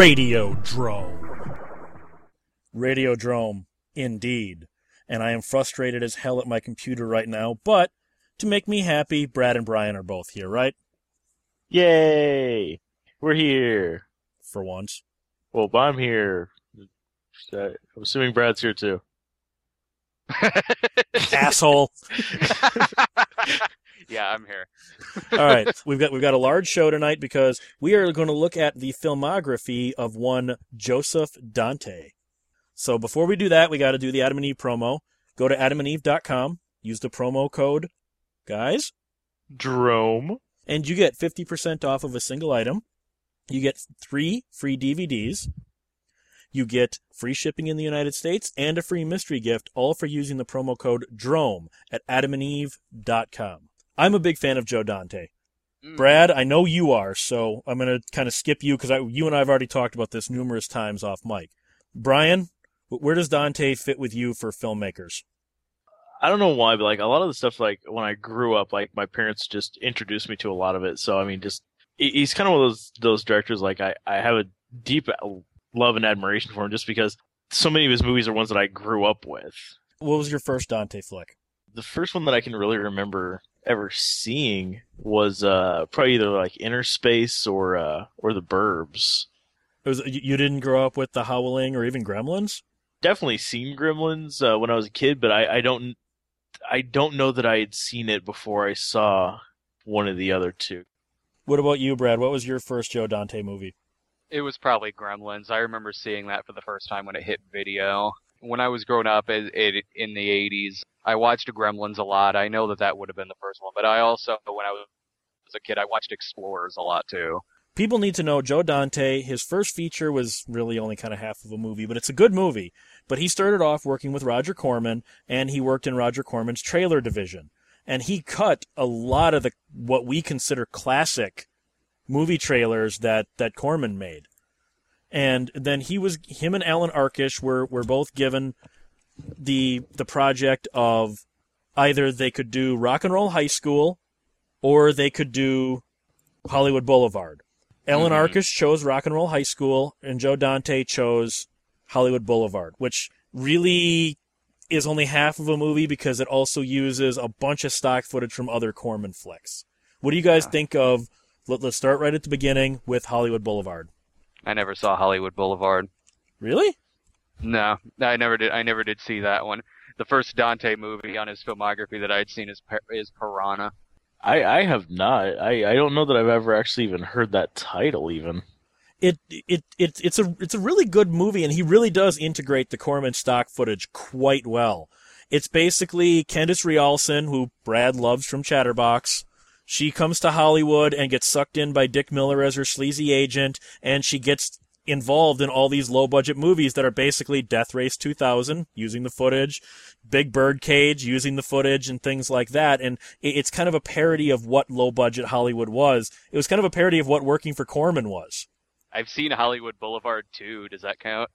Radiodrome. Radiodrome, indeed. And I am frustrated as hell at my computer right now, but to make me happy, Brad and Brian are both here, right? Yay! We're here. For once. Well, I'm here. Uh, I'm assuming Brad's here too. Asshole. yeah, I'm here. All right, we've got we've got a large show tonight because we are going to look at the filmography of one Joseph Dante. So before we do that, we got to do the Adam and Eve promo. Go to adamandeve.com, use the promo code guys, Drome, and you get 50% off of a single item. You get 3 free DVDs. You get free shipping in the United States and a free mystery gift, all for using the promo code DROME at adamandeve.com. I'm a big fan of Joe Dante. Mm. Brad, I know you are, so I'm going to kind of skip you because you and I have already talked about this numerous times off mic. Brian, where does Dante fit with you for filmmakers? I don't know why, but like a lot of the stuff, like when I grew up, like my parents just introduced me to a lot of it. So I mean, just he's kind of one of those those directors. Like I I have a deep love and admiration for him just because so many of his movies are ones that I grew up with. What was your first Dante flick? The first one that I can really remember ever seeing was uh probably either like Inner Space or uh or The Burbs. It was you didn't grow up with The Howling or even Gremlins? Definitely seen Gremlins uh, when I was a kid, but I, I don't I don't know that I had seen it before I saw one of the other two. What about you, Brad? What was your first Joe Dante movie? It was probably Gremlins. I remember seeing that for the first time when it hit video. When I was growing up it, it, in the 80s, I watched Gremlins a lot. I know that that would have been the first one, but I also, when I was a kid, I watched Explorers a lot too. People need to know Joe Dante, his first feature was really only kind of half of a movie, but it's a good movie. But he started off working with Roger Corman, and he worked in Roger Corman's trailer division. And he cut a lot of the what we consider classic movie trailers that, that Corman made. And then he was him and Alan Arkush were, were both given the the project of either they could do Rock and Roll High School or they could do Hollywood Boulevard. Alan Mhm. Arkush chose Rock and Roll High School, and Joe Dante chose Hollywood Boulevard, which really is only half of a movie because it also uses a bunch of stock footage from other Corman flicks. What do you guys Yeah. think of? Let, let's start right at the beginning with Hollywood Boulevard. I never saw Hollywood Boulevard. Really? No, I never did. I never did see that one. The first Dante movie on his filmography that I'd seen is Pir- is Piranha. I I have not. I I don't know that I've ever actually even heard that title even. It, it it it's a it's a really good movie, and he really does integrate the Corman stock footage quite well. It's basically Candice Rialson, who Brad loves from Chatterbox. She comes to Hollywood and gets sucked in by Dick Miller as her sleazy agent, and she gets involved in all these low budget movies that are basically Death Race 2000, using the footage, Big Bird Cage, using the footage, and things like that. And it's kind of a parody of what low budget Hollywood was. It was kind of a parody of what working for Corman was. I've seen Hollywood Boulevard too. Does that count?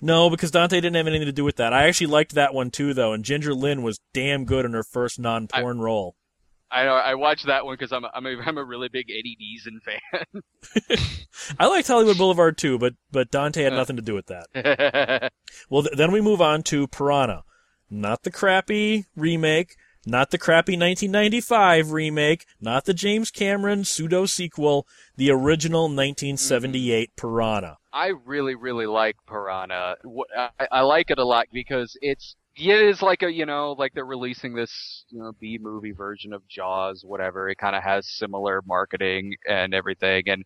No, because Dante didn't have anything to do with that. I actually liked that one too, though, and Ginger Lynn was damn good in her first non-porn role. I know I watched that one because I'm a, I'm a, I'm a really big Eddie Deezen fan. I liked Hollywood Boulevard too, but but Dante had nothing to do with that. Well, th- then we move on to Piranha, not the crappy remake, not the crappy 1995 remake, not the James Cameron pseudo sequel, the original 1978 mm-hmm. Piranha. I really, really like Piranha. I, I like it a lot because it's yeah, it is like a you know like they're releasing this you know B movie version of Jaws, whatever. It kind of has similar marketing and everything, and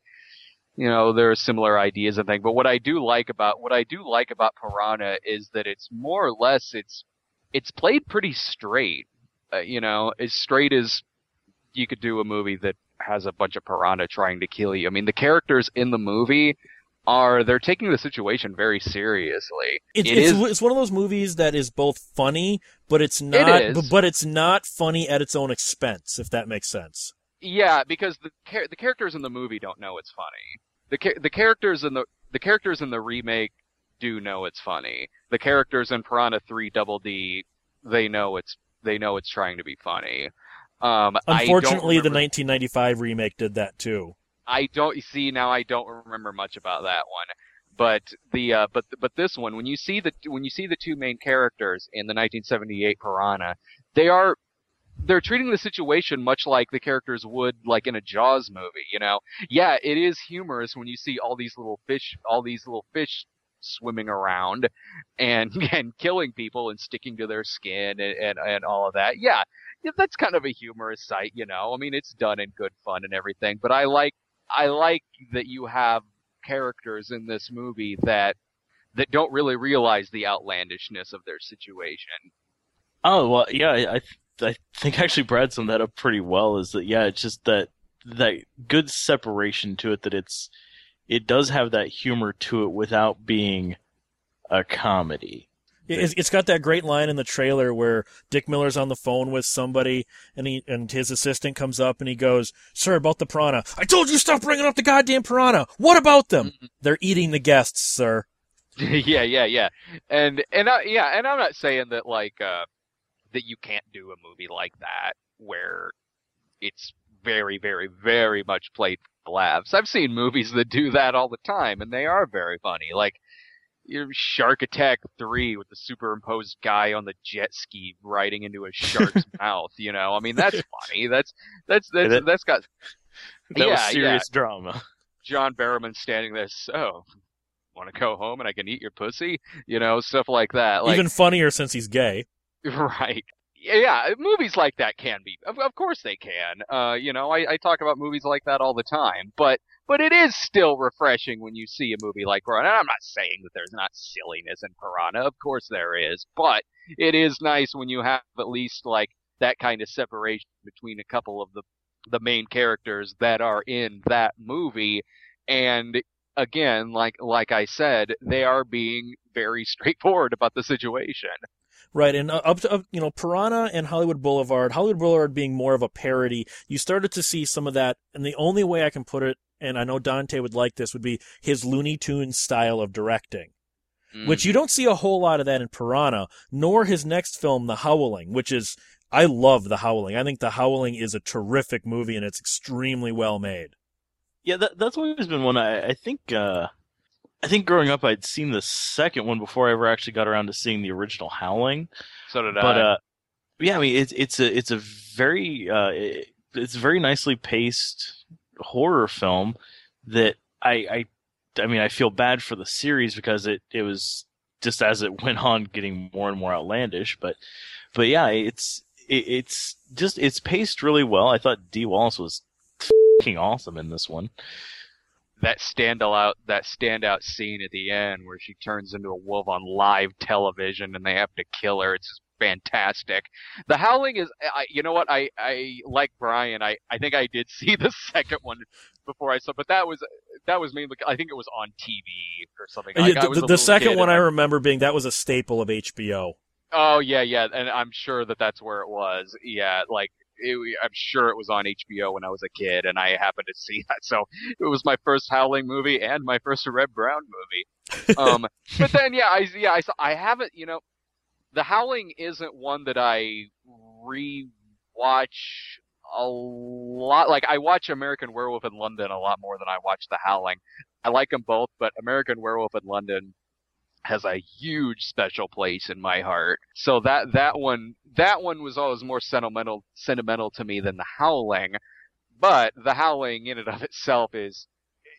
you know there are similar ideas and things. But what I do like about what I do like about Piranha is that it's more or less it's it's played pretty straight. Uh, you know, as straight as you could do a movie that has a bunch of piranha trying to kill you. I mean, the characters in the movie are they're taking the situation very seriously. It's, It it's, is- it's one of those movies that is both funny, but it's not. is. But, it's not funny at its own expense, if that makes sense. Yeah, because the the characters in the movie don't know it's funny. The the characters in the the characters in the remake do know it's funny. The characters in Piranha 3 Double D they know it's they know it's trying to be funny. Um, Unfortunately, the 1995 remake did that too. I don't see now. I don't remember much about that one. But the uh, but but this one, when you see the when you see the two main characters in the 1978 Piranha, they are they're treating the situation much like the characters would like in a Jaws movie. You know, yeah, it is humorous when you see all these little fish, all these little fish swimming around and and killing people and sticking to their skin and, and and all of that. Yeah, yeah, that's kind of a humorous sight, you know. I mean, it's done in good fun and everything, but I like I like that you have characters in this movie that that don't really realize the outlandishness of their situation. Oh well, yeah, I I think actually Brad summed that up pretty well. Is that yeah, it's just that that good separation to it that it's it does have that humor to it without being a comedy. It's, it's got that great line in the trailer where Dick Miller's on the phone with somebody, and he and his assistant comes up and he goes, "Sir, about the piranha. I told you stop bringing up the goddamn piranha. What about them? Mm-hmm. They're eating the guests, sir." yeah, yeah, yeah, and and I, yeah, and I'm not saying that like uh, that you can't do a movie like that where it's very, very, very much played for laughs. I've seen movies that do that all the time, and they are very funny. Like your Shark Attack Three with the superimposed guy on the jet ski riding into a shark's mouth. You know, I mean that's funny. That's that's that's that- that's got That Yeah, was serious drama. John Barrowman standing there. So, want to go home and I can eat your pussy? You know, stuff like that. Like Even funnier since he's gay. Right. Yeah, movies like that can be. Of, of course they can. Uh, you know, I, I talk about movies like that all the time, but but it is still refreshing when you see a movie like Piranha. And I'm not saying that there's not silliness in Piranha. Of course there is, but it is nice when you have at least like that kind of separation between a couple of the the main characters that are in that movie and again like like I said they are being very straightforward about the situation. Right, and uh, up to you know Piranha and Hollywood Boulevard, Hollywood Boulevard being more of a parody, you started to see some of that, and the only way I can put it, and I know Dante would like this, would be his Looney Tunes style of directing, which you don't see a whole lot of that in Piranha, nor his next film, The Howling, which is I love The Howling. I think The Howling is a terrific movie and it's extremely well made. Yeah, that, that's always been one. I, I think. Uh, I think growing up, I'd seen the second one before I ever actually got around to seeing the original Howling. So did But I. uh, yeah, I mean, it's it's a it's a very uh, it- it's a very nicely paced horror film that I I I mean, I feel bad for the series because it it was just as it went on getting more and more outlandish. But but yeah, it's it, it's just it's paced really well. I thought Dee Wallace was fucking awesome in this one. that standout that standout scene at the end where she turns into a wolf on live television and they have to kill her. It's just fantastic. The Howling is, I, you know what? I I like Brian. I I think I did see the second one before I saw, but that was that was mainly I think it was on TV or something. Like, Yeah, the, was the second one I remember being that was a staple of HBO. Oh yeah, yeah, and I'm sure that that's where it was. Yeah, like it, I'm sure it was on HBO when I was a kid, and I happened to see that. So it was my first Howling movie and my first Reb Brown movie. Um, but then yeah, I yeah I saw, I haven't you know, The Howling isn't one that I rewatch a lot. Like I watch American Werewolf in London a lot more than I watch The Howling. I like them both, but American Werewolf in London has a huge special place in my heart. So that that one that one was always more sentimental sentimental to me than the Howling. But the Howling in and of itself is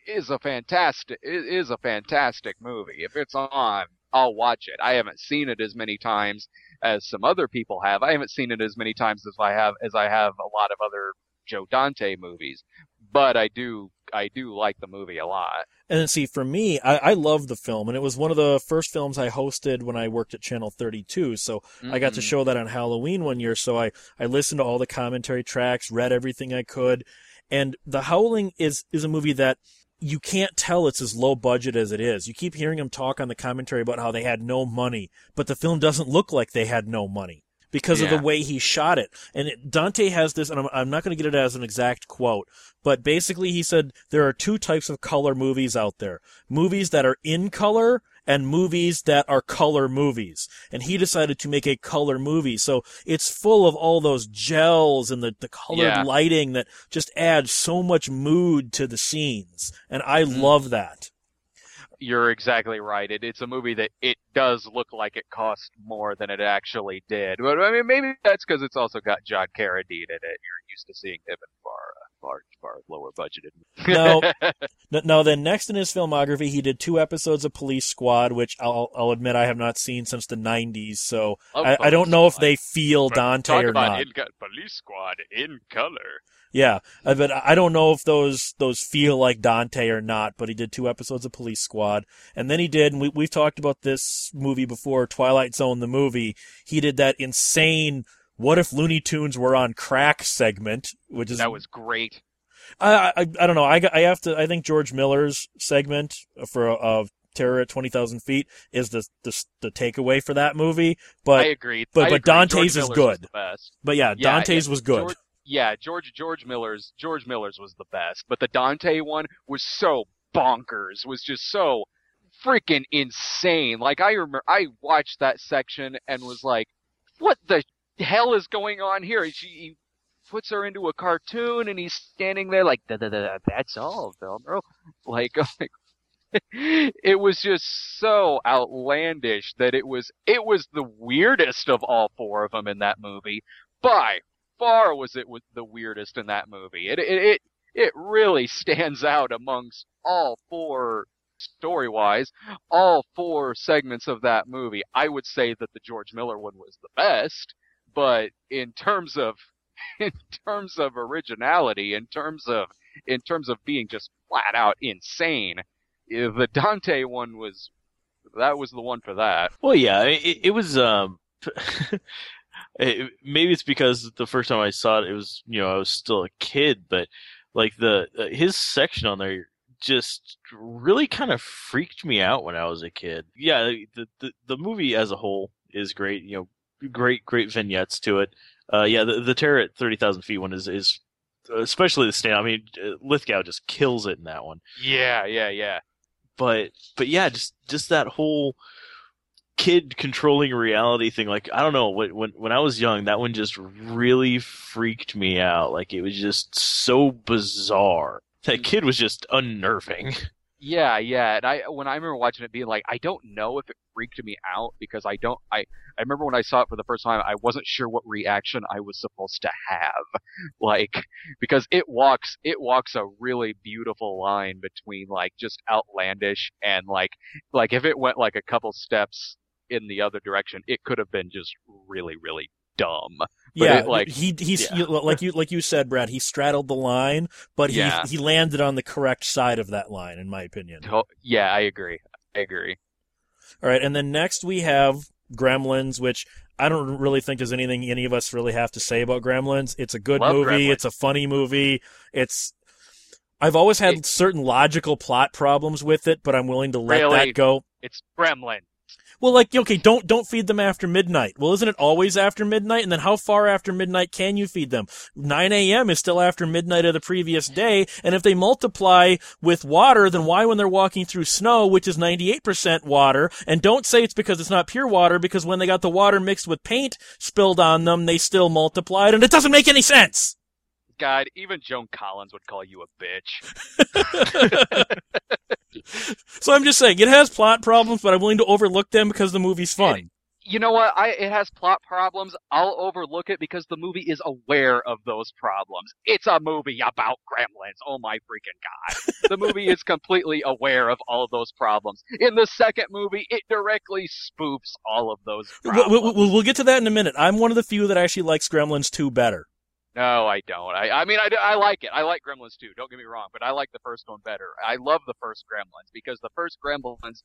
is a fantastic is a fantastic movie. If it's on, I'll watch it. I haven't seen it as many times as some other people have. I haven't seen it as many times as I have as I have a lot of other Joe Dante movies. But I do I do like the movie a lot. And see, for me, I, I love the film, and it was one of the first films I hosted when I worked at Channel 32. So I got to Mhm. show that on Halloween one year. So I, I listened to all the commentary tracks, read everything I could. And The Howling is, is a movie that you can't tell it's as low budget as it is. You keep hearing them talk on the commentary about how they had no money, but the film doesn't look like they had no money because of the way he shot it. And it, Dante has this, and I'm, I'm not going to get it as an exact quote, but basically he said there are two types of color movies out there. Movies that are in color and movies that are color movies. And he decided to make a color movie. So it's full of all those gels and the, the colored Yeah. lighting that just adds so much mood to the scenes. And I Mhm. love that. You're exactly right. It, it's a movie that it does look like it cost more than it actually did. But I mean, maybe that's because it's also got John Carradine in it. You're used to seeing him in far, uh, far, far lower budgeted. No. No, then next in his filmography, he did two episodes of Police Squad, which I'll, I'll admit I have not seen since the 90s, so I, I don't know if they feel But Dante Talk or about not. in Police Squad in color. Yeah, uh, but I don't know if those those feel like Dante or not. But he did two episodes of Police Squad, and then he did. And we, we've talked about this movie before, Twilight Zone, the movie. He did that insane "What if Looney Tunes were on crack" segment, which is That was great. I I, I don't know. I I have to. I think George Miller's segment for uh, Terror at Twenty Thousand Feet is the, the the takeaway for that movie. But I agree. but- I but agree. Dante's George is Miller's good. but yeah, Yeah, Dante's yeah, was good. George, yeah, George George Miller's George Miller's was the best, but the Dante one was so bonkers. Was just so freaking insane. Like I remember, I watched that section and was like, "What the hell is going on here?" She he puts her into a cartoon, and he's standing there like, "That's all, Velcro." Like, like it was just so outlandish that it was it was the weirdest of all four of them in that movie. By far was it was the weirdest in that movie. It it it, it really stands out amongst all four story wise, all four segments of that movie. I would say that the George Miller one was the best, but in terms of in terms of originality, in terms of in terms of being just flat out insane, the Dante one was that was the one for that. Well, yeah, it, it was. Um, it, maybe it's because the first time I saw it, it was you know I was still a kid, but like the uh, his section on there just really kind of freaked me out when I was a kid. Yeah, the the, the movie as a whole is great. You know, great great vignettes to it. Uh, yeah, the the terror at thirty thousand feet one is is especially the stand. I mean, uh, Lithgow just kills it in that one Yeah, yeah, yeah. but but yeah, just just that whole kid controlling reality thing. Like I don't know, when when when I was young, that one just really freaked me out. Like it was just so bizarre. That kid was just unnerving. Yeah, yeah. And I when I remember watching it being like, I don't know if it freaked me out because I don't I I remember when I saw it for the first time, I wasn't sure what reaction I was supposed to have. Like because it walks it walks a really beautiful line between like just outlandish and like like if it went like a couple steps in the other direction, it could have been just really, really dumb. Yeah, it, like- he he's yeah. you- like you like you said, Brad. He straddled the line, but he Yeah. he landed on the correct side of that line, in my opinion. Yeah, I agree. I agree. All right, and then next we have Gremlins, which I don't really think there's anything any of us really have to say about Gremlins. It's a good Love movie. Gremlins. It's a funny movie. It's I've always had It- certain logical plot problems with it, but I'm willing to let Really? that go. It's Gremlin. Well, like okay, don't don't feed them after midnight. Well, isn't it always after midnight? And then how far after midnight can you feed them? 9 a.m. is still after midnight of the previous day, and if they multiply with water, then why when they're walking through snow, which is 98% water, and don't say it's because it's not pure water, because when they got the water mixed with paint spilled on them, they still multiplied, and it doesn't make any sense. God, even Joan Collins would call you a bitch. So I'm just saying, it has plot problems, but I'm willing to overlook them because the movie's fun. you know what? I it has plot problems. I'll overlook it because the movie is aware of those problems. It's a movie about gremlins. Oh my freaking god. the movie is completely aware of all of those problems. In the second movie, it directly spoofs all of those problems. we'll, we'll we'll get to that in a minute. I'm one of the few that actually likes Gremlins 2 better. No, I don't. I, I mean, I, I like it. I like Gremlins too. Don't get me wrong, but I like the first one better. I love the first Gremlins because the first Gremlins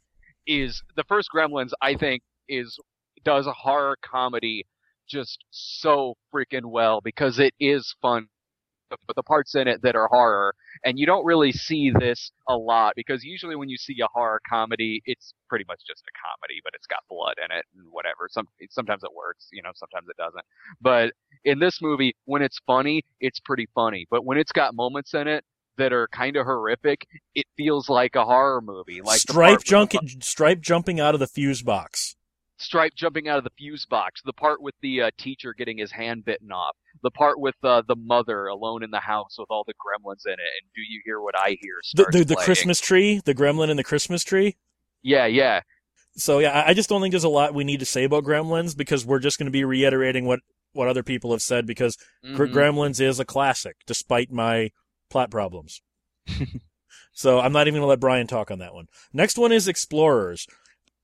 is the first Gremlins. I think is does horror comedy just so freaking well because it is fun. But the parts in it that are horror, and you don't really see this a lot because usually when you see a horror comedy, it's pretty much just a comedy, but it's got blood in it and whatever. Some sometimes it works, you know, sometimes it doesn't. But in this movie, when it's funny, it's pretty funny. But when it's got moments in it that are kind of horrific, it feels like a horror movie. Like Stripe junk, Stripe jumping out of the fuse box. Stripe jumping out of the fuse box. The part with the uh, teacher getting his hand bitten off. the part with uh, the mother alone in the house with all the gremlins in it, and "Do You Hear What I Hear?" The, the, the. Christmas tree, the gremlin in the Christmas tree. Yeah, yeah. So yeah, I- just don't think there's a lot we need to say about Gremlins because we're just going to be reiterating what what other people have said because Mhm. Gremlins is a classic despite my plot problems. so I'm not even going to let Brian talk on that one. Next one is Explorers.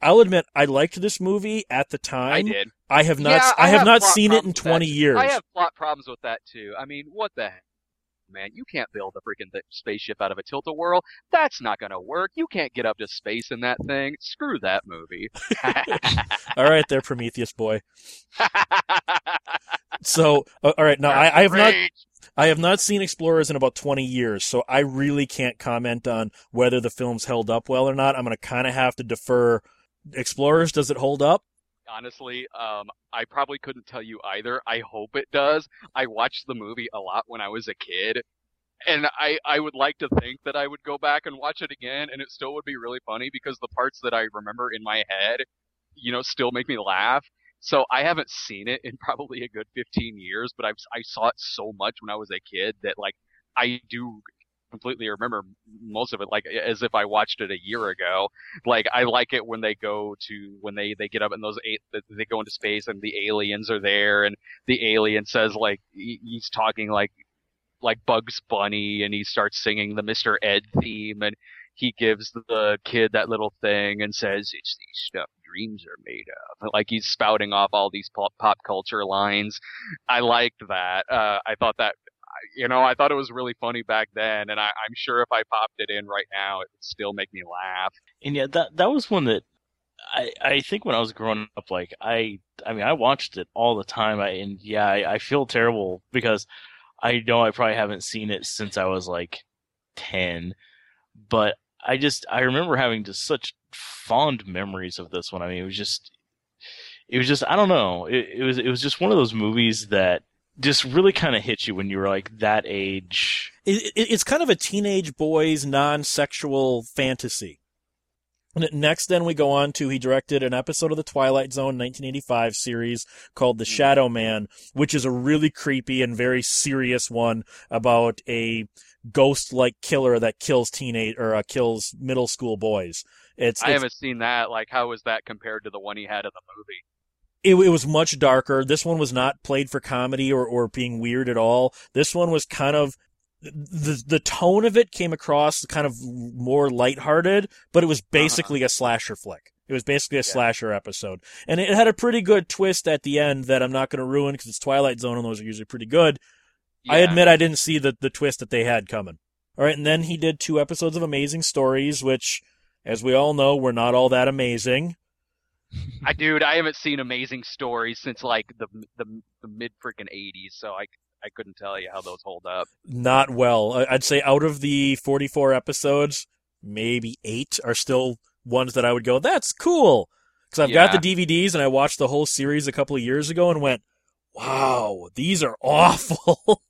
I'll admit I liked this movie at the time. I did. I have not. Yeah, I, I have have not seen it in problems with that 20 years. I have plot problems with that too. I mean, what the heck? Man, you can't build a freaking th- spaceship out of a tilt-a-whirl. That's not gonna work. You can't get up to space in that thing. Screw that movie. All right, there, Prometheus boy. So, uh, all right, now I, I have not. I have not seen Explorers in about 20 years, so I really can't comment on whether the film's held up well or not. I'm going to kind of have to defer. Explorers, does it hold up? Honestly, um, I probably couldn't tell you either. I hope it does. I watched the movie a lot when I was a kid, and I I would like to think that I would go back and watch it again, and it still would be really funny because the parts that I remember in my head, you know, still make me laugh. So I haven't seen it in probably a good 15 years, but I've I saw it so much when I was a kid that like I do completely remember most of it like as if I watched it a year ago. Like I like it when they go to when they they get up in those eight they go into space and the aliens are there and the alien says like he's talking like like Bugs Bunny and he starts singing the Mr. Ed theme and he gives the kid that little thing and says it's the stuff dreams are made of. Like he's spouting off all these pop, pop culture lines. I liked that. Uh, I thought that, you know, I thought it was really funny back then, and I, I'm sure if I popped it in right now, it would still make me laugh. And yeah, that that was one that I I think when I was growing up, like I I mean I watched it all the time. I and yeah, I, I feel terrible because I know I probably haven't seen it since I was like ten, but I just I remember having just such fond memories of this one. I mean, it was just it was just I don't know. It, it was it was just one of those movies that just really kind of hit you when you were like that age. It, it, it's kind of a teenage boy's non-sexual fantasy. Next, then we go on to he directed an episode of the Twilight Zone 1985 series called The Shadow Man, which is a really creepy and very serious one about a ghost-like killer that kills teenage or uh, kills middle school boys. It's, I it's haven't seen that. Like, how was that compared to the one he had in the movie? It, it was much darker. This one was not played for comedy or, or being weird at all. This one was kind of the the tone of it came across kind of more lighthearted, but it was uh-huh. basically a slasher flick. It was basically a Yeah. slasher episode, and it had a pretty good twist at the end that I'm not going to ruin because it's Twilight Zone and those are usually pretty good. I admit I didn't see the the twist that they had coming. All right, and then he did two episodes of Amazing Stories, which, as we all know, were not all that amazing. I dude, I haven't seen Amazing Stories since like the the, the mid freaking '80s, so I I couldn't tell you how those hold up. not well. I'd say out of the 44 episodes, maybe eight are still ones that I would go, that's cool. Because I've got the DVDs and I watched the whole series a couple of years ago and went, wow, these are awful.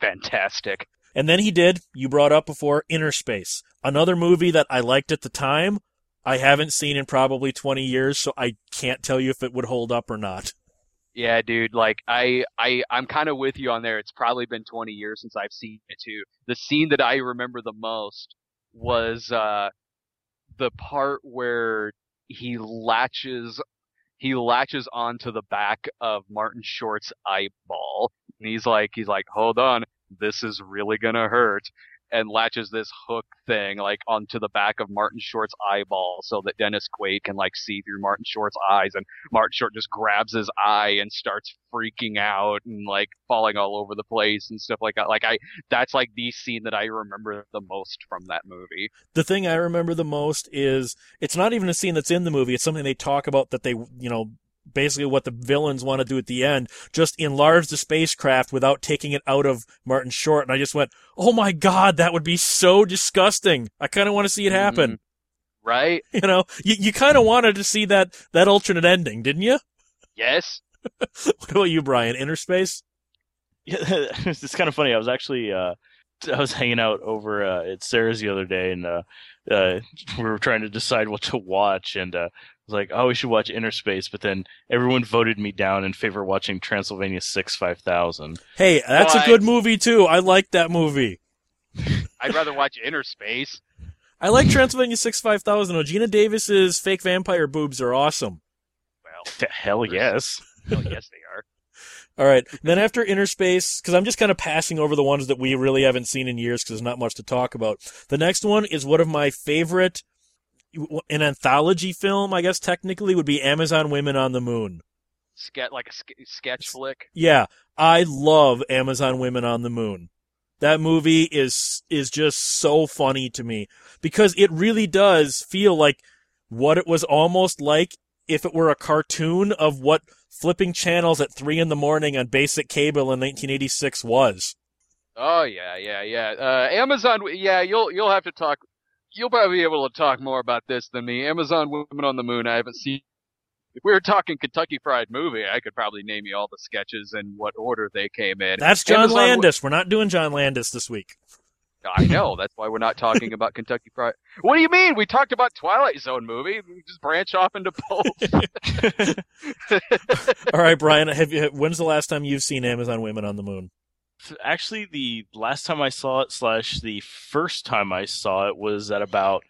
Fantastic. and then he did, you brought up before, Inner Space, another movie that I liked at the time. I haven't seen in probably 20 years, so I can't tell you if it would hold up or not. Yeah, dude. Like I I I'm kind of with you on there. It's probably been 20 years since I've seen it too. The scene that I remember the most was uh the part where he latches he latches onto the back of Martin Short's eyeball. And he's like he's like, "Hold on. This is really going to hurt." And latches this hook thing like onto the back of Martin Short's eyeball so that Dennis Quaid can like see through Martin Short's eyes and Martin Short just grabs his eye and starts freaking out and like falling all over the place and stuff like that. Like I, that's like the scene that I remember the most from that movie. the thing I remember the most is it's not even a scene that's in the movie. It's something they talk about that they, you know, basically what the villains want to do at the end, just enlarge the spacecraft without taking it out of Martin Short. And I just went, oh my God, that would be so disgusting. I kind of want to see it happen. Right? You know, you, you kind of wanted to see that, that alternate ending, didn't you? Yes. What about you, Brian? Inner space? Yeah, it's kind of funny. I was actually uh, I was hanging out over uh, at Sarah's the other day, and uh, uh, we were trying to decide what to watch, and uh, was like, "Oh, we should watch Inner Space," but then everyone voted me down in favor of watching Transylvania Six Five Thousand. Hey, that's Why? a good movie too. I like that movie. I'd rather watch Inner Space. I like Transylvania Six Five Thousand. Geena Davis's fake vampire boobs are awesome. Well, Hell yes. hell yes, they are. All right. Then after Inner Space, because I'm just kind of passing over the ones that we really haven't seen in years because there's not much to talk about. The next one is one of my favorite, an anthology film, I guess technically, would be Amazon Women on the Moon. Ske- like a ske- sketch flick. Yeah, I love Amazon Women on the Moon. That movie is is just so funny to me because it really does feel like what it was almost like if it were a cartoon of what flipping channels at three in the morning on basic cable in 1986 was. Oh yeah, yeah, yeah. Uh, Amazon. Yeah, you'll you'll have to talk. You'll probably be able to talk more about this than me. Amazon Women on the Moon. I haven't seen. If we were talking Kentucky Fried Movie, I could probably name you all the sketches and what order they came in. That's John Amazon Landis. We're not doing John Landis this week. I know. That's why we're not talking about Kentucky Fried. What do you mean? We talked about Twilight Zone movie. We just branch off into both. All right, Brian. Have you? When's the last time you've seen Amazon Women on the Moon? Actually, the last time I saw it, slash the first time I saw it, was at about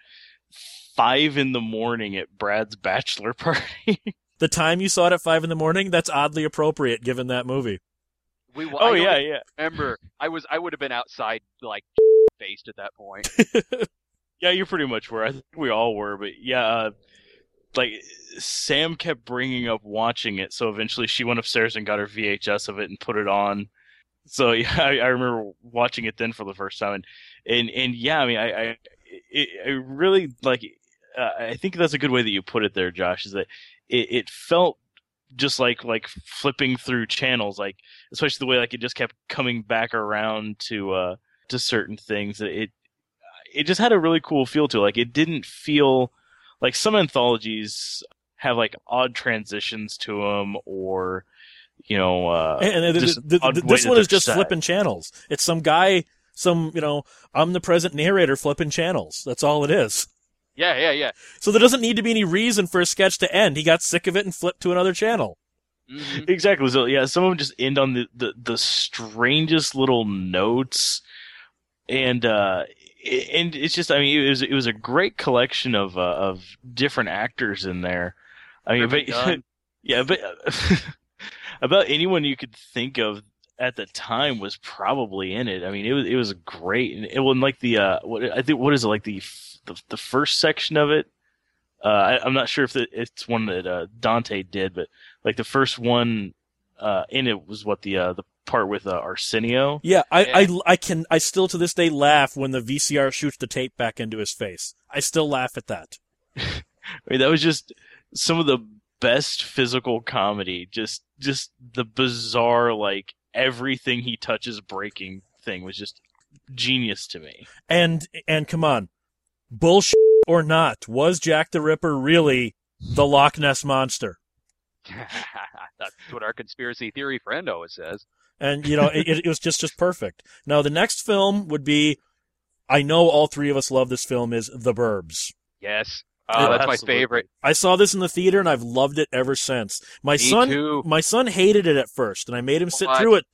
five in the morning at Brad's bachelor party. The time you saw it at five in the morning. That's oddly appropriate given that movie. we, I oh yeah, yeah, Remember, I was I would have been outside like faced at that point. yeah. You pretty much were. I think we all were, but yeah, uh, like Sam kept bringing up watching it, so eventually she went upstairs and got her VHS of it and put it on. So yeah, I, I remember watching it then for the first time, and and, and yeah, I mean, I I, it, I really like. Uh, I think that's a good way that you put it there, Josh. Is that it, it felt just like like flipping through channels, like especially the way like it just kept coming back around to uh to certain things. It it just had a really cool feel to it. Like it didn't feel like some anthologies have like odd transitions to them or you know uh And, and the- the- the- this one is just set. flipping channels. It's some guy, some you know, omnipresent narrator flipping channels. That's all it is. Yeah, yeah, yeah. So there doesn't need to be any reason for a sketch to end. He got sick of it and flipped to another channel. hmm Exactly. So yeah, some of them just end on the, the, the strangest little notes, and uh, and it's just I mean it was it was a great collection of uh, of different actors in there. I mean, Perfect but, done. yeah, but about anyone you could think of at the time was probably in it. I mean, it was it was great, and it was like the uh, what I think what is it like the the, the first section of it. Uh, I, I'm not sure if it, it's one that uh, Dante did, but like the first one uh, in it was what the uh, the part with uh, Arsenio. Yeah, I, Yeah. I, I can, I still to this day laugh when the VCR shoots the tape back into his face. I still laugh at that. I mean, that was just some of the best physical comedy. Just just the bizarre like everything he touches breaking thing was just genius to me. And, and come on, bullshit or not, was Jack the Ripper really the Loch Ness monster? That's what our conspiracy theory friend always says. And you know, it, it was just just perfect. Now the next film would be, I know all three of us love this film is The Burbs. Yes. Yeah, Oh, that's my favorite. I saw this in the theater and I've loved it ever since. My Me son, too. my son hated it at first, and I made him sit What? through it.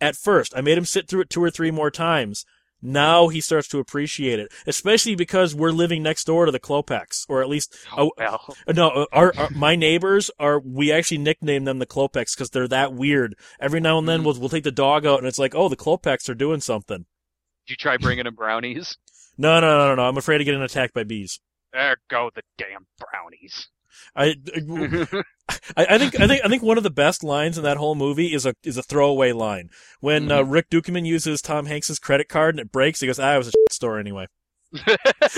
At first, I made him sit through it two or three more times. Now he starts to appreciate it, especially because we're living next door to the Klopeks, or at least Oh, well. uh, no, our, our my neighbors are. We actually nickname them the Klopeks because they're that weird. Every now and then Mm. we'll we'll take the dog out, and it's like, oh, the Klopeks are doing something. Did you try bringing him brownies? No, no, no, no, no. I'm afraid of getting attacked by bees. There go the damn brownies. I, I, I think I think I think one of the best lines in that whole movie is a is a throwaway line when uh, Rick Ducommun uses Tom Hanks's credit card and it breaks. He goes, "Ah, it was a shit store anyway."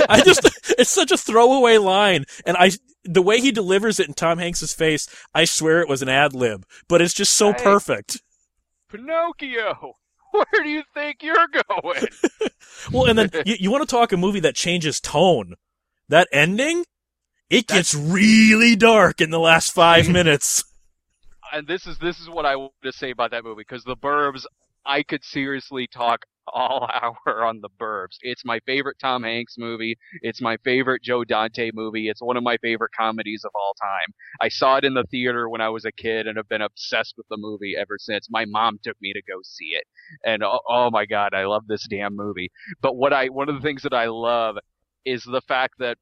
I just it's such a throwaway line, and I the way he delivers it in Tom Hanks's face, I swear it was an ad lib, but it's just so Hey. perfect. Pinocchio, where do you think you're going? Well, and then you, you want to talk a movie that changes tone? That ending, it gets really dark in the last five minutes. and this is this is what I want to say about that movie because the Burbs, I could seriously talk all hour on The Burbs. It's my favorite Tom Hanks movie. It's my favorite Joe Dante movie. It's one of my favorite comedies of all time. I saw it in the theater when I was a kid and have been obsessed with the movie ever since. My mom took me to go see it. And oh, oh my god, I love this damn movie. But what I one of the things that I love is the fact that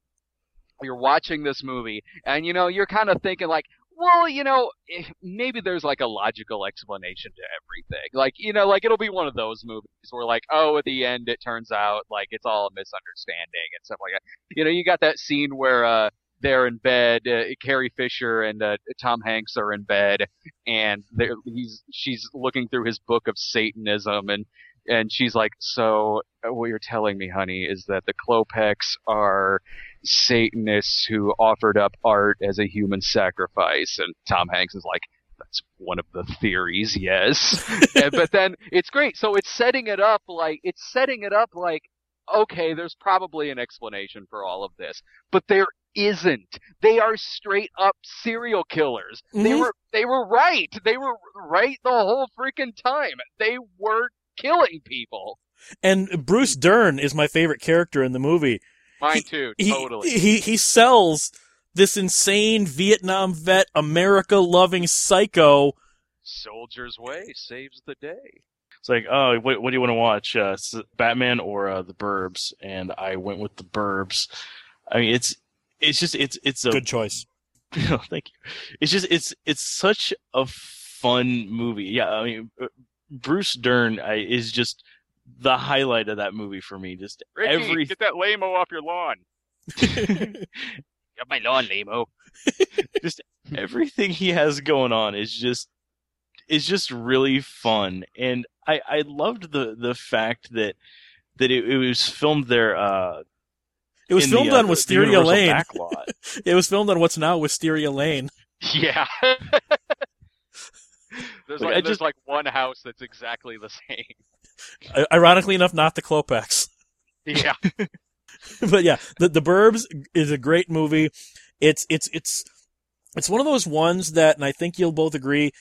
you're watching this movie and you know you're kind of thinking like well, you know, eh, maybe there's like a logical explanation to everything. Like, you know, like it'll be one of those movies where like, oh, at the end it turns out like it's all a misunderstanding and stuff like that. You know, you got that scene where uh they're in bed, uh, Carrie Fisher and uh, Tom Hanks are in bed and he's she's looking through his book of Satanism and and she's like, "So what you're telling me, honey, is that the Klopeks are Satanists who offered up art as a human sacrifice?" And Tom Hanks is like, "That's one of the theories, yes." and, but then it's great. So it's setting it up like it's setting it up like, okay, there's probably an explanation for all of this, but there isn't. They are straight up serial killers. Mm-hmm. They were they were right. They were right the whole freaking time. They were killing people. And Bruce Dern is my favorite character in the movie. Mine he, too, totally. He, he, he sells this insane Vietnam vet, America loving psycho. Soldier's Way saves the day. It's like, oh, what, what do you want to watch? Uh, Batman or uh, The Burbs? And I went with The Burbs. I mean, it's it's just it's it's a good choice. thank you. It's just it's it's such a fun movie. Yeah, I mean, uh, Bruce Dern I, is just the highlight of that movie for me. Just Ricky, every get that lamo off your lawn. Get my lawn, lamo. just everything he has going on is just is just really fun, and I I loved the the fact that that it, it was filmed there. Uh, it was filmed the, on uh, Wisteria Lane. it was filmed on what's now Wisteria Lane. Yeah. There's like, like there's just, like one house that's exactly the same. Ironically enough, not the Klopeks. Yeah. but yeah, the the Burbs is a great movie. It's it's it's it's one of those ones that, and I think you'll both agree,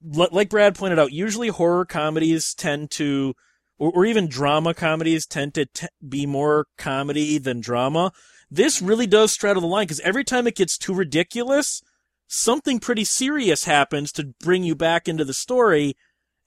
like Brad pointed out, usually horror comedies tend to, or, or even drama comedies tend to t- be more comedy than drama. This really does straddle the line because every time it gets too ridiculous, something pretty serious happens to bring you back into the story,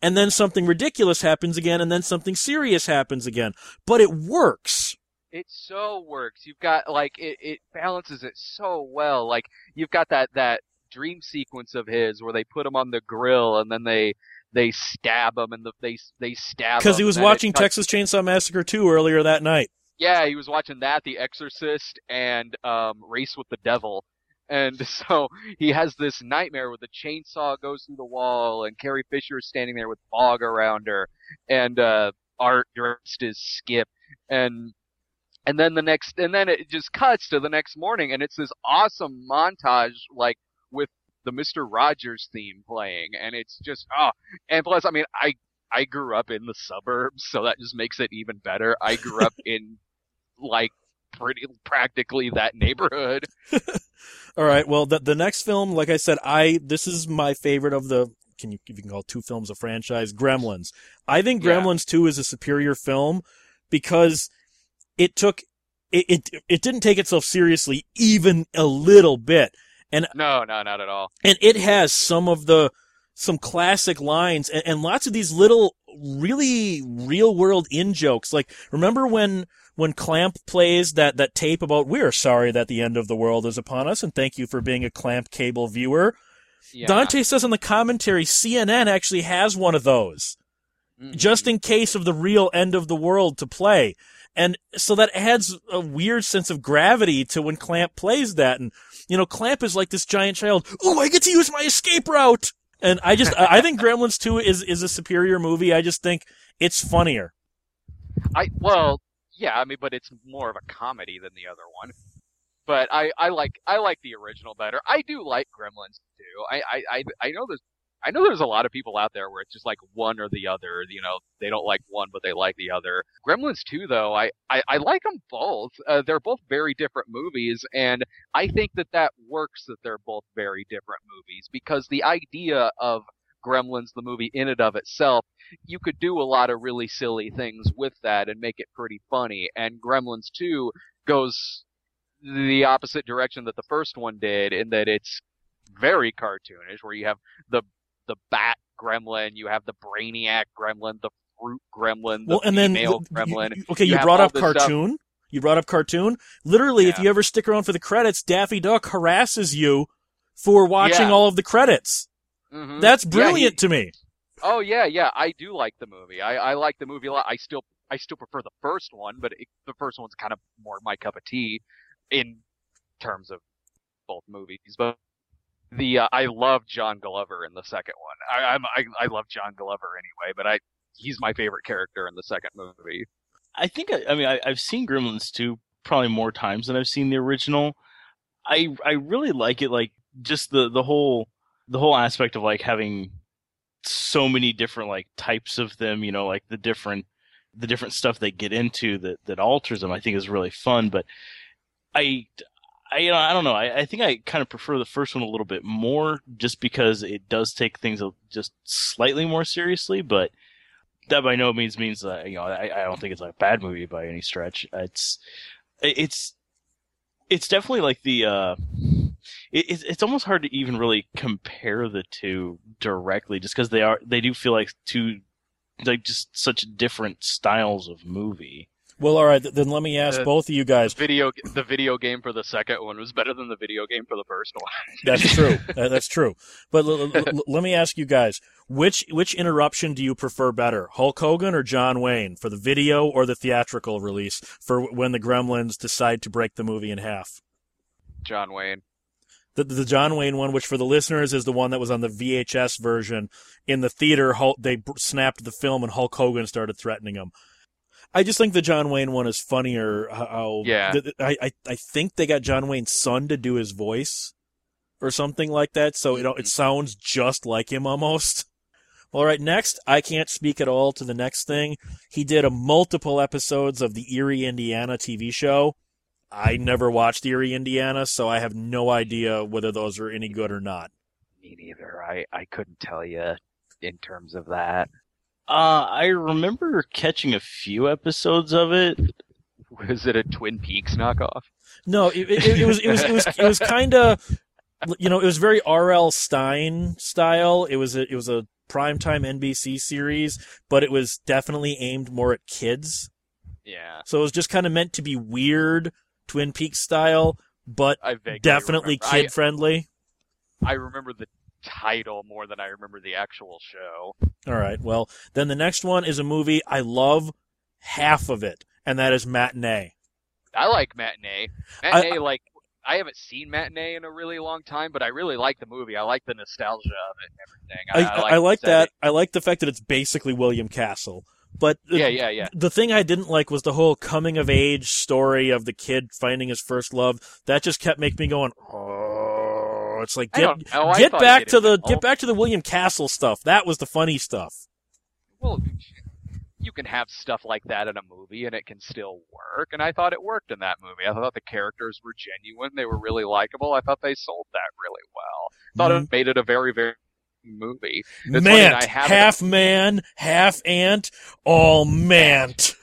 and then something ridiculous happens again, and then something serious happens again. But it works. It so works. You've got like it, it balances it so well. Like you've got that that dream sequence of his where they put him on the grill and then they they stab him and the, they they stab because he was watching Texas Chainsaw Massacre 2 earlier that night. Yeah, he was watching that, The Exorcist, and um, Race with the Devil, and so he has this nightmare where the chainsaw goes through the wall and Carrie Fisher is standing there with fog around her and uh Art dressed as Skip and and then the next and then it just cuts to the next morning and it's this awesome montage like with the Mr. Rogers theme playing and it's just oh and plus I mean I I grew up in the suburbs so that just makes it even better. I grew up in like pretty practically that neighborhood. All right. Well, the the next film, like I said, I this is my favorite of the. Can you if you can call two films a franchise? Gremlins. I think Gremlins yeah. Two is a superior film because it took it, it it didn't take itself seriously even a little bit. And no, no, not at all. And it has some of the some classic lines and, and lots of these little really real world in jokes. Like remember when when Clamp plays that, that tape about we're sorry that the end of the world is upon us and thank you for being a Clamp cable viewer. Yeah. Dante says in the commentary CNN actually has one of those. Mm-hmm. Just in case of the real end of the world to play. And so that adds a weird sense of gravity to when Clamp plays that. And, you know, Clamp is like this giant child. Oh, I get to use my escape route. And I just, I think Gremlins 2 is, is a superior movie. I just think it's funnier. I, well, yeah, I mean, but it's more of a comedy than the other one. But I, I like I like the original better. I do like Gremlins too. I, I, I, I know there's I know there's a lot of people out there where it's just like one or the other. You know, they don't like one, but they like the other. Gremlins 2, though, I, I, I like them both. Uh, they're both very different movies, and I think that that works that they're both very different movies because the idea of Gremlins the movie in and of itself, you could do a lot of really silly things with that and make it pretty funny. And Gremlins 2 goes the opposite direction that the first one did in that it's very cartoonish where you have the the bat gremlin, you have the brainiac gremlin, the fruit gremlin, the well, and then gremlin. you- okay, you, You brought up this stuff- cartoon. You brought up cartoon. Literally, if you ever stick around for the credits, Daffy Duck harasses you for watching Yeah. all of the credits. Mhm. That's Yeah, he- brilliant to me. Oh yeah, yeah, I do like the movie. I, I like the movie a lot. I still I still prefer the first one, but it, the first one's kind of more my cup of tea in terms of both movies. But the uh, I love John Glover in the second one. I, I'm I, I love John Glover anyway, but I he's my favorite character in the second movie. I think I, I mean I, I've seen Gremlins 2 probably more times than I've seen the original. I I really like it like just the the whole the whole aspect of like having so many different like types of them, you know, like the different the different stuff they get into that that alters them I think is really fun, but I I you know I don't know. I, I think I kind of prefer the first one a little bit more just because it does take things just slightly more seriously, but that by no means means that you know I, I don't think it's a bad movie by any stretch. It's it's it's definitely like the uh it, it's it's almost hard to even really compare the two directly just because they are they do feel like two like just such different styles of movie. Well, all right, then let me ask Uh, both of you guys. Video the video game for the second one was better than the video game for the first one. That's true. That's true. But l- l- let me ask you guys: which which interruption do you prefer better, Hulk Hogan or John Wayne, for the video or the theatrical release for when the Gremlins decide to break the movie in half? John Wayne. The, the John Wayne one, which for the listeners is the one that was on the VHS version in the theater, Hulk, they snapped the film and Hulk Hogan started threatening him. I just think the John Wayne one is funnier. How Yeah. th- I, I I think they got John Wayne's son to do his voice or something like that, so you know it mm-hmm. sounds just like him almost. All right, next, I can't speak at all to the next thing. He did a multiple episodes of the Erie, Indiana TV show. I never watched Erie, Indiana, so I have no idea whether those are any good or not. Me neither. I I couldn't tell you in terms of that. Uh, I remember catching a few episodes of it. Was it a Twin Peaks knockoff? No, it, it, it was it was it was it was kind of you know it was very R.L. Stine style. It was a, it was a primetime NBC series, but it was definitely aimed more at kids. Yeah, So it was just kind of meant to be weird Twin Peaks style, but I definitely remember. Kid friendly. I remember the title more than I remember the actual show. All right. Well, then the next one is a movie I love half of it, and that is Matinee. I like Matinee. Matinee, like I haven't seen Matinee in a really long time, but I really like the movie. I like the nostalgia of it and everything. I, I, like the that. I like the fact that it's basically William Castle. But. Yeah, yeah, yeah. the thing I didn't like was the whole coming of age story of the kid finding his first love. That just kept making me going, oh, it's like get know. Get back to the get back to the William Castle stuff. That was the funny stuff. Well, you can have stuff like that in a movie and it can still work. And I thought it worked in that movie. I thought the characters were genuine. They were really likable. I thought they sold that really well. Thought it made it a very, very movie. It's Mant, I half man, half ant, all mant.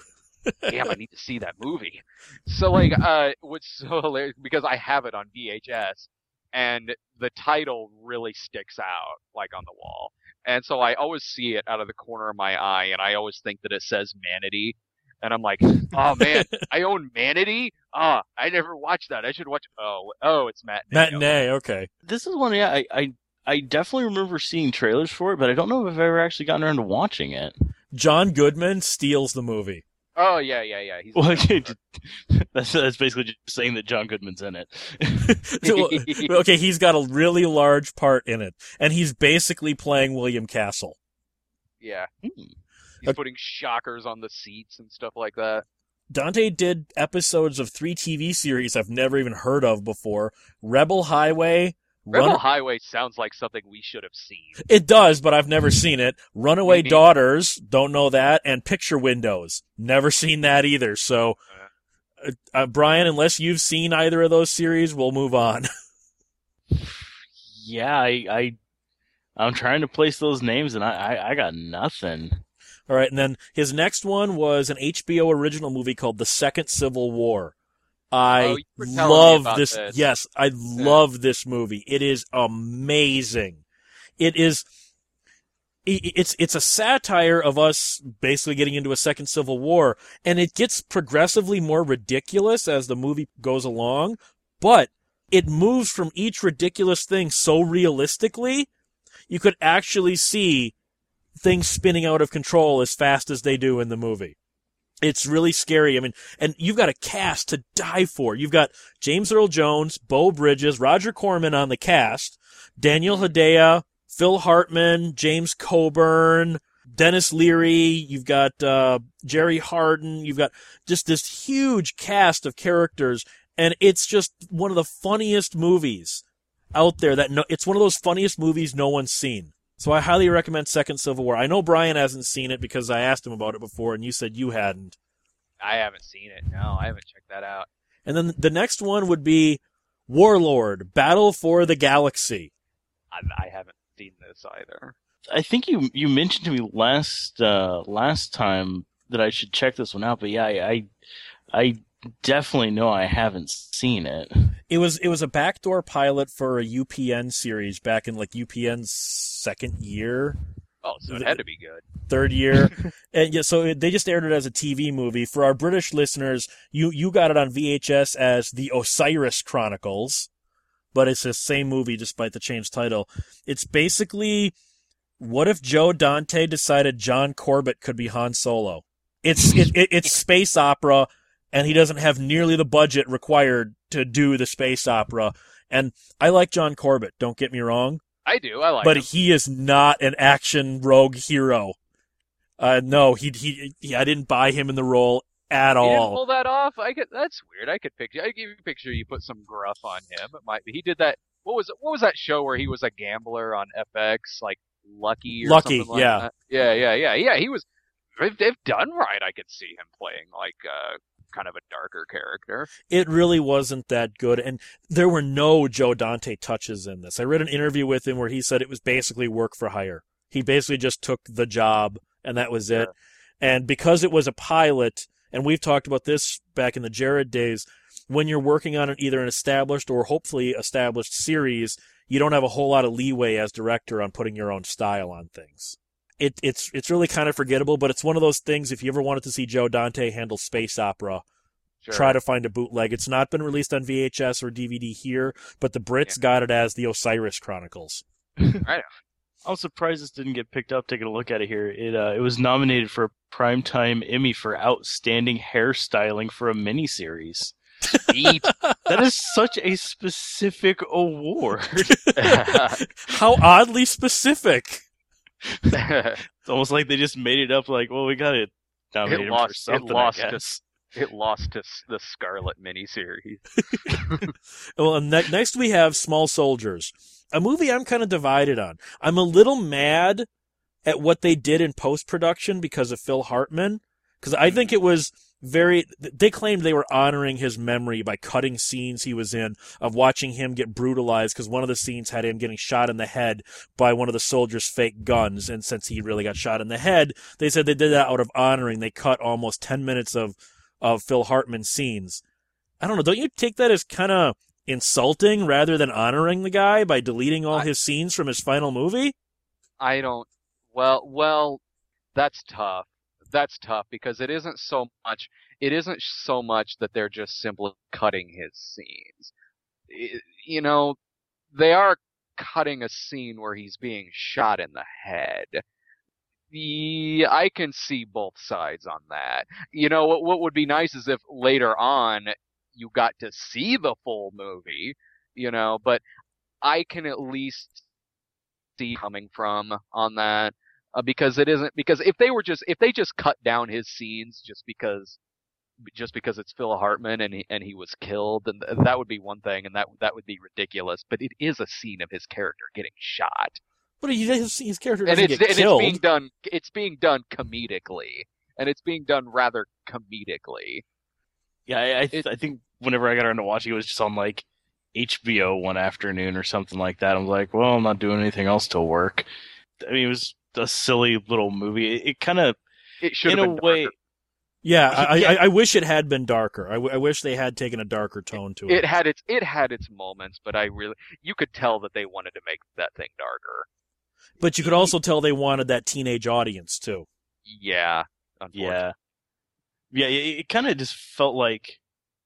damn, I need to see that movie. So like, uh, what's so hilarious because I have it on VHS, and the title really sticks out like on the wall, and so I always see it out of the corner of my eye, and I always think that it says Manatee, and I'm like, oh man, I own Manatee. Ah, I never watched that. I should watch. Oh, oh, it's Matinee. Matinee, okay. This is one, yeah, I, I I definitely remember seeing trailers for it, but I don't know if I've ever actually gotten around to watching it. John Goodman steals the movie. Oh yeah, yeah, yeah. He's Well, that's that's basically just saying that John Goodman's in it. So, okay, he's got a really large part in it, and he's basically playing William Castle. yeah. Hmm. He's putting shockers on the seats and stuff like that. Dante did episodes of three TV series I've never even heard of before. Rebel Highway. Rebel Run- Highway sounds like something we should have seen. it does, but I've never seen it. Runaway. Daughters, don't know that, and Picture Windows, never seen that either. So, uh, uh, Brian, unless you've seen either of those series, we'll move on. Yeah, I, I I'm trying to place those names, and I, I, I got nothing. All right, and then his next one was an HBO original movie called The Second Civil War. I Oh, you were telling me love this. this. Yes, I love this movie. It is amazing. It is. It's it's a satire of us basically getting into a second civil war, and it gets progressively more ridiculous as the movie goes along. But it moves from each ridiculous thing so realistically, you could actually see things spinning out of control as fast as they do in the movie. It's really scary. I mean, and you've got a cast to die for. You've got James Earl Jones, Beau Bridges, Roger Corman on the cast, Daniel Hedaya, Phil Hartman, James Coburn, Denis Leary. You've got uh, Jerry Hardin. You've got just this huge cast of characters, and it's just one of the funniest movies out there. That no, it's one of those funniest movies no one's seen. So I highly recommend Second Civil War. I know Brian hasn't seen it because I asked him about it before, and you said you hadn't. I haven't seen it. No, I haven't checked that out. And then the next one would be Warlord: Battle for the Galaxy. I, I haven't seen this either. I think you you mentioned to me last uh, last time that I should check this one out, but yeah, I I, I definitely know I haven't seen it. It was it was a backdoor pilot for a UPN series back in like UPN's second year, Oh, so it had to be good. third year, and yeah, so it, they just aired it as a TV movie. For our British listeners, you you got it on VHS as the Osiris Chronicles, but it's the same movie despite the changed title. It's basically what if Joe Dante decided John Corbett could be Han Solo? It's it, it, it's space opera, and he doesn't have nearly the budget required to do the space opera. And I like John Corbett. Don't get me wrong I do. I like but him. he is not an action rogue hero. Uh, no, he, he, he, I didn't buy him in the role at He didn't all. pull that off. I could. That's weird. I could picture. I give you a picture. You put some gruff on him. It might be. He did that. What was what was that show where he was a gambler on FX, like Lucky or Lucky, something like yeah. that? Yeah, yeah, yeah, yeah. He was. If, if done right, I could see him playing like uh, kind of a darker character. It really wasn't that good, and there were no Joe Dante touches in this. I read an interview with him where he said it was basically work for hire. He basically just took the job, and that was it. Sure. And because it was a pilot, and we've talked about this back in the Jared days, when you're working on an, either an established or hopefully established series, you don't have a whole lot of leeway as director on putting your own style on things. It, it's it's really kind of forgettable, but it's one of those things. If you ever wanted to see Joe Dante handle space opera, Sure. try to find a bootleg. It's not been released on VHS or DVD here, but the Brits got it as the Osiris Chronicles. I was surprised this didn't get picked up. Taking a look at it here, it uh, it was nominated for a primetime Emmy for outstanding hairstyling for a miniseries. That is such a specific award. How oddly specific. It's almost like they just made it up. Like, well, we got nominate It lost- it lost to- it lost to the Scarlett miniseries. Well, ne- next we have Small Soldiers, a movie I'm kind of divided on. I'm a little mad at what they did in post production because of Phil Hartman, because I think it was very. They claimed they were honoring his memory by cutting scenes he was in of watching him get brutalized because one of the scenes had him getting shot in the head by one of the soldiers' fake guns, and since he really got shot in the head, they said they did that out of honoring. They cut almost ten minutes of of Phil Hartman scenes. I don't know. Don't you take that as kind of insulting rather than honoring the guy by deleting all I- his scenes from his final movie? I don't. Well, well, that's tough. That's tough because it isn't so much. It isn't so much that they're just simply cutting his scenes. I- you know, they are cutting a scene where he's being shot in the head. The I can see both sides on that. You know, what what would be nice is if later on you got to see the full movie. You know, but I can at least see coming from on that uh, because it isn't because if they were just if they just cut down his scenes just because just because it's Phil Hartman and he, and he was killed then th- that would be one thing and that that would be ridiculous but it is a scene of his character getting shot But he, his, his character doesn't it's get and killed. it's being done it's being done comedically and it's being done rather comedically Yeah, I I, It- I think whenever I got around to watching, it was just on like HBO one afternoon or something like that. I was like, well, I'm not doing anything else till work. I mean, it was a silly little movie. It, it kind of, It should in have a way, darker. Yeah, I, Yeah. I, I wish it had been darker. I, w- I wish they had taken a darker tone to it. It had its it had its moments, but I really you could tell that they wanted to make that thing darker. but you could also tell they wanted that teenage audience too. Yeah, yeah, yeah. It, it kind of just felt like,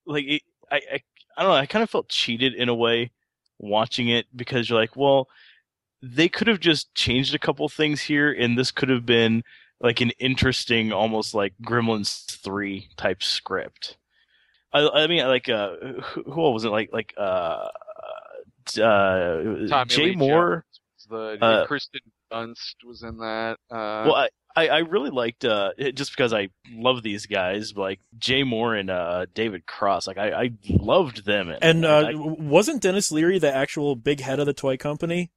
like it, I, I, I don't know. I kind of felt cheated in a way watching it because you're like, well, they could have just changed a couple things here, and this could have been like an interesting, almost like Gremlins three type script. I, I mean, like, uh, who, who was it? Like, like, uh, uh, Tommy Jay Lee Moore. The Uh, Kirsten Dunst was in that. Uh, Well, I, I, I really liked uh it- just because I love these guys, like Jay Mohr and uh David Cross. Like I, I loved them. in- And uh, I- wasn't Denis Leary the actual big head of the toy company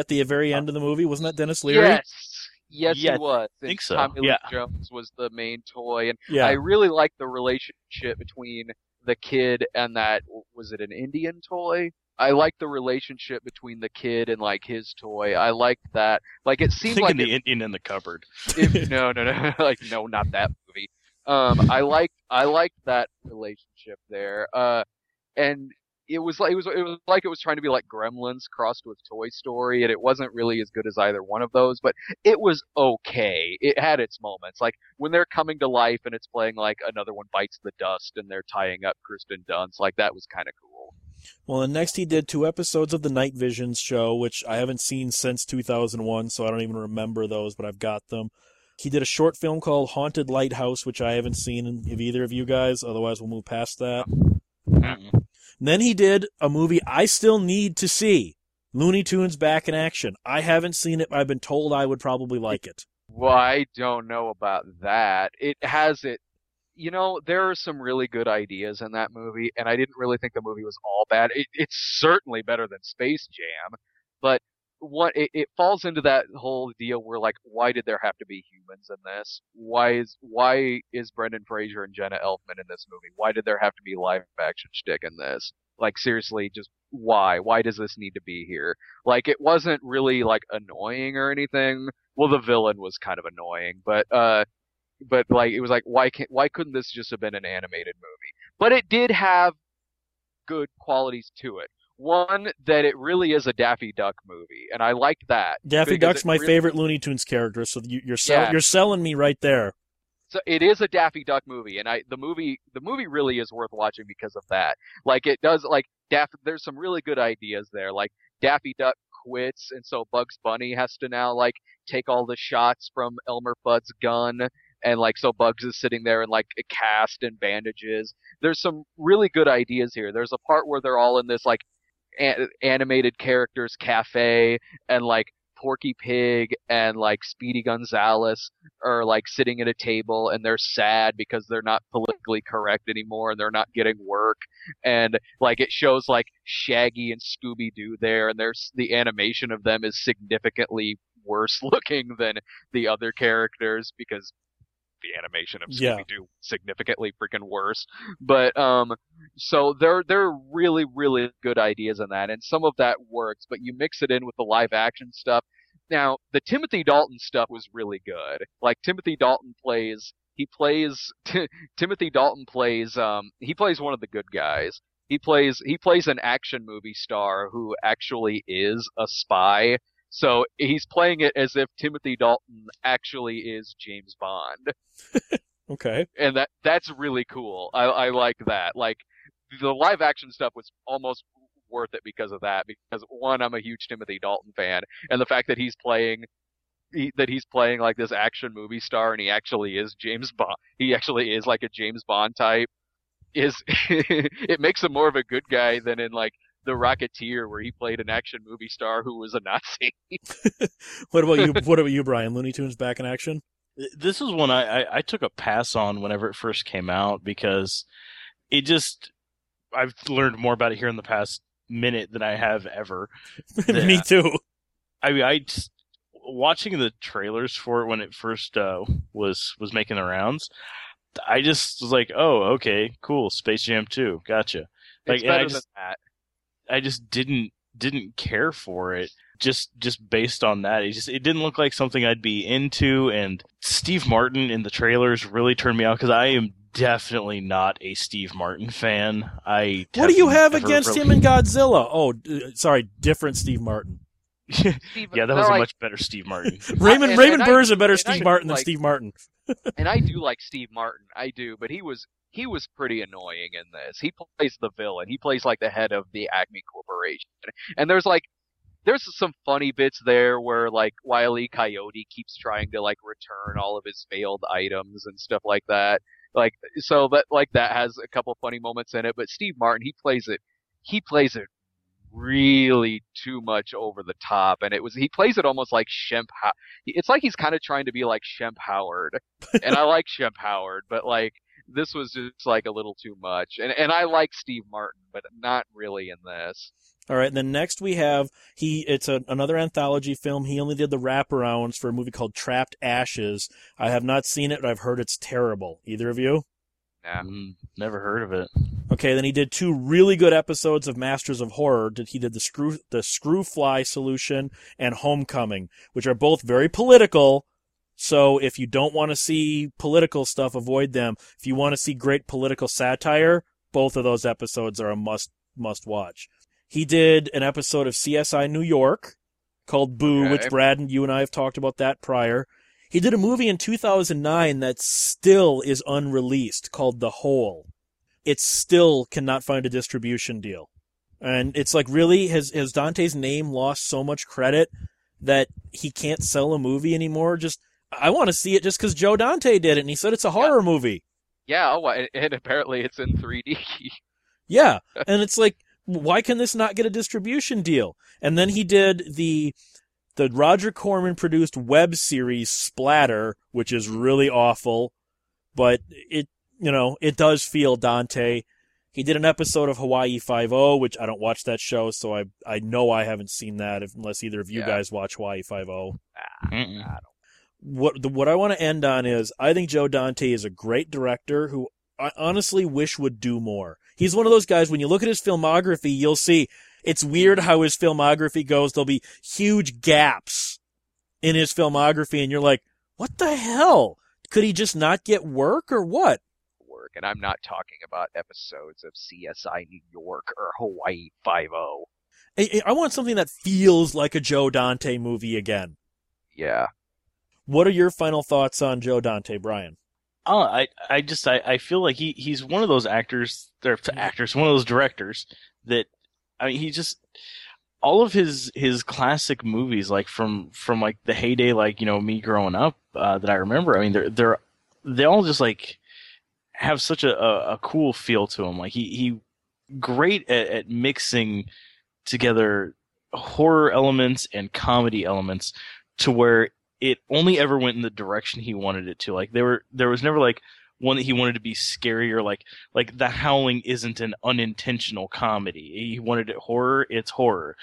at the very end of the movie? Wasn't that Denis Leary? yes, yes, Yeah, he was. I think And so, Tommy Lee yeah. Jones was the main toy, and Yeah. I really liked the relationship between the kid and that. Was it an Indian toy? I liked the relationship between the kid and like his toy. I liked that. Like it I'm seemed thinking like the Indian in the cupboard. if, no, no, no, like no, not that movie. Um, I liked, I liked that relationship there. Uh, and it was like it was it was like it was trying to be like Gremlins crossed with Toy Story, and it wasn't really as good as either one of those, but it was okay. It had its moments, like when they're coming to life and it's playing like another one bites the dust and they're tying up Kirsten Dunst, like that was kind of cool. Well, and next he did two episodes of the Night Visions show, which I haven't seen since 2001, so I don't even remember those, but I've got them. He did a short film called Haunted Lighthouse, which I haven't seen of either of you guys. Otherwise, we'll move past that. Mm-hmm. Then he did a movie I still need to see Looney Tunes Back in Action. I haven't seen it. But I've been told I would probably like it. Well, I don't know about that. It has it. You know, there are some really good ideas in that movie, and I didn't really think the movie was all bad. It, it's certainly better than Space Jam, but what it, it falls into that whole deal where like, why did there have to be humans in this? Why is why is Brendan Fraser and Jenna Elfman in this movie? Why did there have to be live action shtick in this? Like seriously, just why? Why does this need to be here? Like it wasn't really like annoying or anything well the villain was kind of annoying but uh but like it was like why can't why couldn't this just have been an animated movie but it did have good qualities to it one that it really is a daffy duck movie and i liked that Daffy Duck's my really- favorite Looney Tunes character, so you, you're sell- Yeah. you're selling me right there. so it is a daffy duck movie and i the movie the movie really is worth watching because of that like it does like daffy there's some really good ideas there like daffy duck quits and so bugs bunny has to now like take all the shots from elmer fudd's gun and like so bugs is sitting there in like a cast and bandages there's some really good ideas here there's a part where they're all in this like animated characters cafe and like porky pig and like speedy gonzales are like sitting at a table and they're sad because they're not politically correct anymore and they're not getting work. And like it shows like Shaggy and Scooby Doo there and there's the animation of them is significantly worse looking than the other characters because the animation of Yeah. Scooby Doo significantly freaking worse but um so there there are really really good ideas in that and some of that works but you mix it in with the live action stuff now, the Timothy Dalton stuff was really good. Like Timothy Dalton plays, he plays Timothy Dalton plays, um, he plays one of the good guys. He plays he plays an action movie star who actually is a spy. So he's playing it as if Timothy Dalton actually is James Bond Okay. and that that's really cool. I, I like that. Like the live action stuff was almost worth it because of that. Because one, I'm a huge Timothy Dalton fan, and the fact that he's playing he, that he's playing like this action movie star, and he actually is James Bond. He actually is like a James Bond type. Is it makes him more of a good guy than in like the Rocketeer, where he played an action movie star who was a Nazi. What about you? what about you, Brian? Looney Tunes back in action? This is one I, I, I took a pass on whenever it first came out because it just I've learned more about it here in the past minute than I have ever. Me too. I mean, I just, watching the trailers for it when it first uh, was was making the rounds. I just was like, oh, okay, cool, Space Jam 2, gotcha. Like, It's and I just- than that. I just didn't didn't care for it just just based on that. It just it didn't look like something I'd be into. And Steve Martin in the trailers really turned me out because I am definitely not a Steve Martin fan. I what do you have against really- him and Godzilla? Oh, d- sorry, different Steve Martin. Steve- yeah, that they're was a like- much better Steve Martin. Raymond and- Raymond and I- Burr is a better and I Steve do Martin than like- Steve Martin. and I do like Steve Martin. I do, but he was he was pretty annoying in this. He plays the villain. He plays like the head of the Acme Corporation. And there's like there's some funny bits there where like Wiley. Coyote keeps trying to like return all of his failed items and stuff like that. Like so that like that has a couple funny moments in it, but Steve Martin he plays it he plays it really too much over the top and it was he plays it almost like Shemp it's like he's kind of trying to be like Shemp Howard and I like Shemp Howard, but like this was just like a little too much. And and I like Steve Martin, but not really in this. All right, then next we have he. It's a, another anthology film. He only did the wraparounds for a movie called Trapped Ashes. I have not seen it, but I've heard it's terrible. Either of you? Yeah. Mm, never heard of it. Okay, then he did two really good episodes of Masters of Horror. Did he did the screw the Screwfly Solution and Homecoming, which are both very political. So if you don't want to see political stuff, avoid them. If you want to see great political satire, both of those episodes are a must must watch. He did an episode of CSI New York called Boo, Okay. which Brad and you and I have talked about that prior. He did a movie in 2009 that still is unreleased called The Hole it still cannot find a distribution deal. And it's like, really, has, has Dante's name lost so much credit that he can't sell a movie anymore? Just, I want to see it just because Joe Dante did it, and he said it's a horror movie. Yeah, oh, and, and apparently it's in 3D. Yeah. And it's like, why can this not get a distribution deal? And then he did the, the Roger Corman produced web series Splatter, which is really awful, but it, you know, it does feel Dante. He did an episode of Hawaii Five O, which I don't watch that show, so I I know I haven't seen that if, unless either of you Yeah. guys watch Hawaii Five O. Ah, Mm-mm. What the, what I want to end on is I think Joe Dante is a great director who I honestly wish would do more. He's one of those guys when you look at his filmography, you'll see it's weird how his filmography goes. There'll be huge gaps in his filmography, and you're like, what the hell? Could he just not get work or what? Work, and I'm not talking about episodes of CSI New York or Hawaii Five O. I, I want something that feels like a Joe Dante movie again. Yeah. What are your final thoughts on Joe Dante, Brian? Oh, I, I just, I, I feel like he, he's one of those actors, or actors, one of those directors that, I mean, he just, all of his, his classic movies, like from, from like the heyday, like, you know, me growing up, uh, that I remember, I mean, they're, they're, they all just like have such a, a, a cool feel to him. Like he, he, great at, at mixing together horror elements and comedy elements to where it only ever went in the direction he wanted it to. Like there were there was never like one that he wanted to be scary or like like the howling isn't an unintentional comedy. He wanted it horror, it's horror.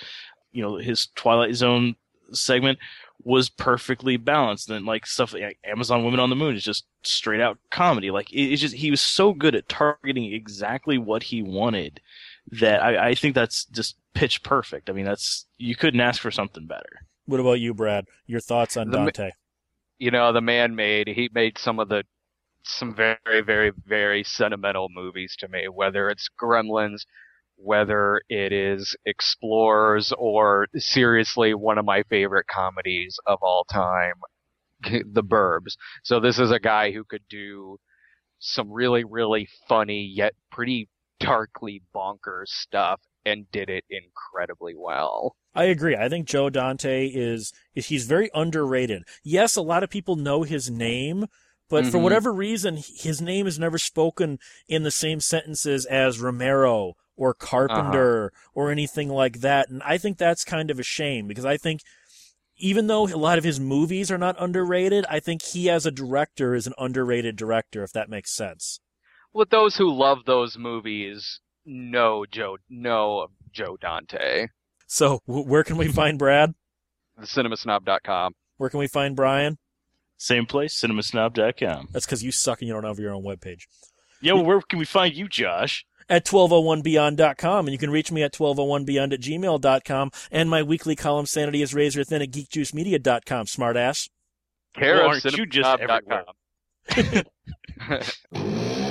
You know, his Twilight Zone segment was perfectly balanced and like stuff like Amazon Women on the Moon is just straight out comedy. Like it, it's just he was so good at targeting exactly what he wanted that I, I think that's just pitch perfect. I mean that's you couldn't ask for something better. What about you, Brad? Your thoughts on The Dante? You know, the man made he made some of the some very, very, very sentimental movies to me, whether it's Gremlins, whether it is Explorers, or seriously one of my favorite comedies of all time, The Burbs. So this is a guy who could do some really, really funny yet pretty darkly bonkers stuff and did it incredibly well. I agree. I think Joe Dante is, he's very underrated. Yes, a lot of people know his name, but for Mhm. whatever reason, his name is never spoken in the same sentences as Romero or Carpenter or anything like that. And I think that's kind of a shame because I think even though a lot of his movies are not underrated, I think he as a director is an underrated director, if that makes sense. Well, those who love those movies know Joe know Joe Dante. So w- where can we find Brad? Cinemasnob.com. Where can we find Brian? Same place, cinemasnob.com. That's because you suck and you don't have your own webpage. Yeah, well, where can we find you, Josh? At 1201beyond.com, and you can reach me at 1201beyond at gmail.com, and my weekly column, Sanity is Razor Thin, at geekjuicemedia.com, smartass. Care well, aren't you just everywhere?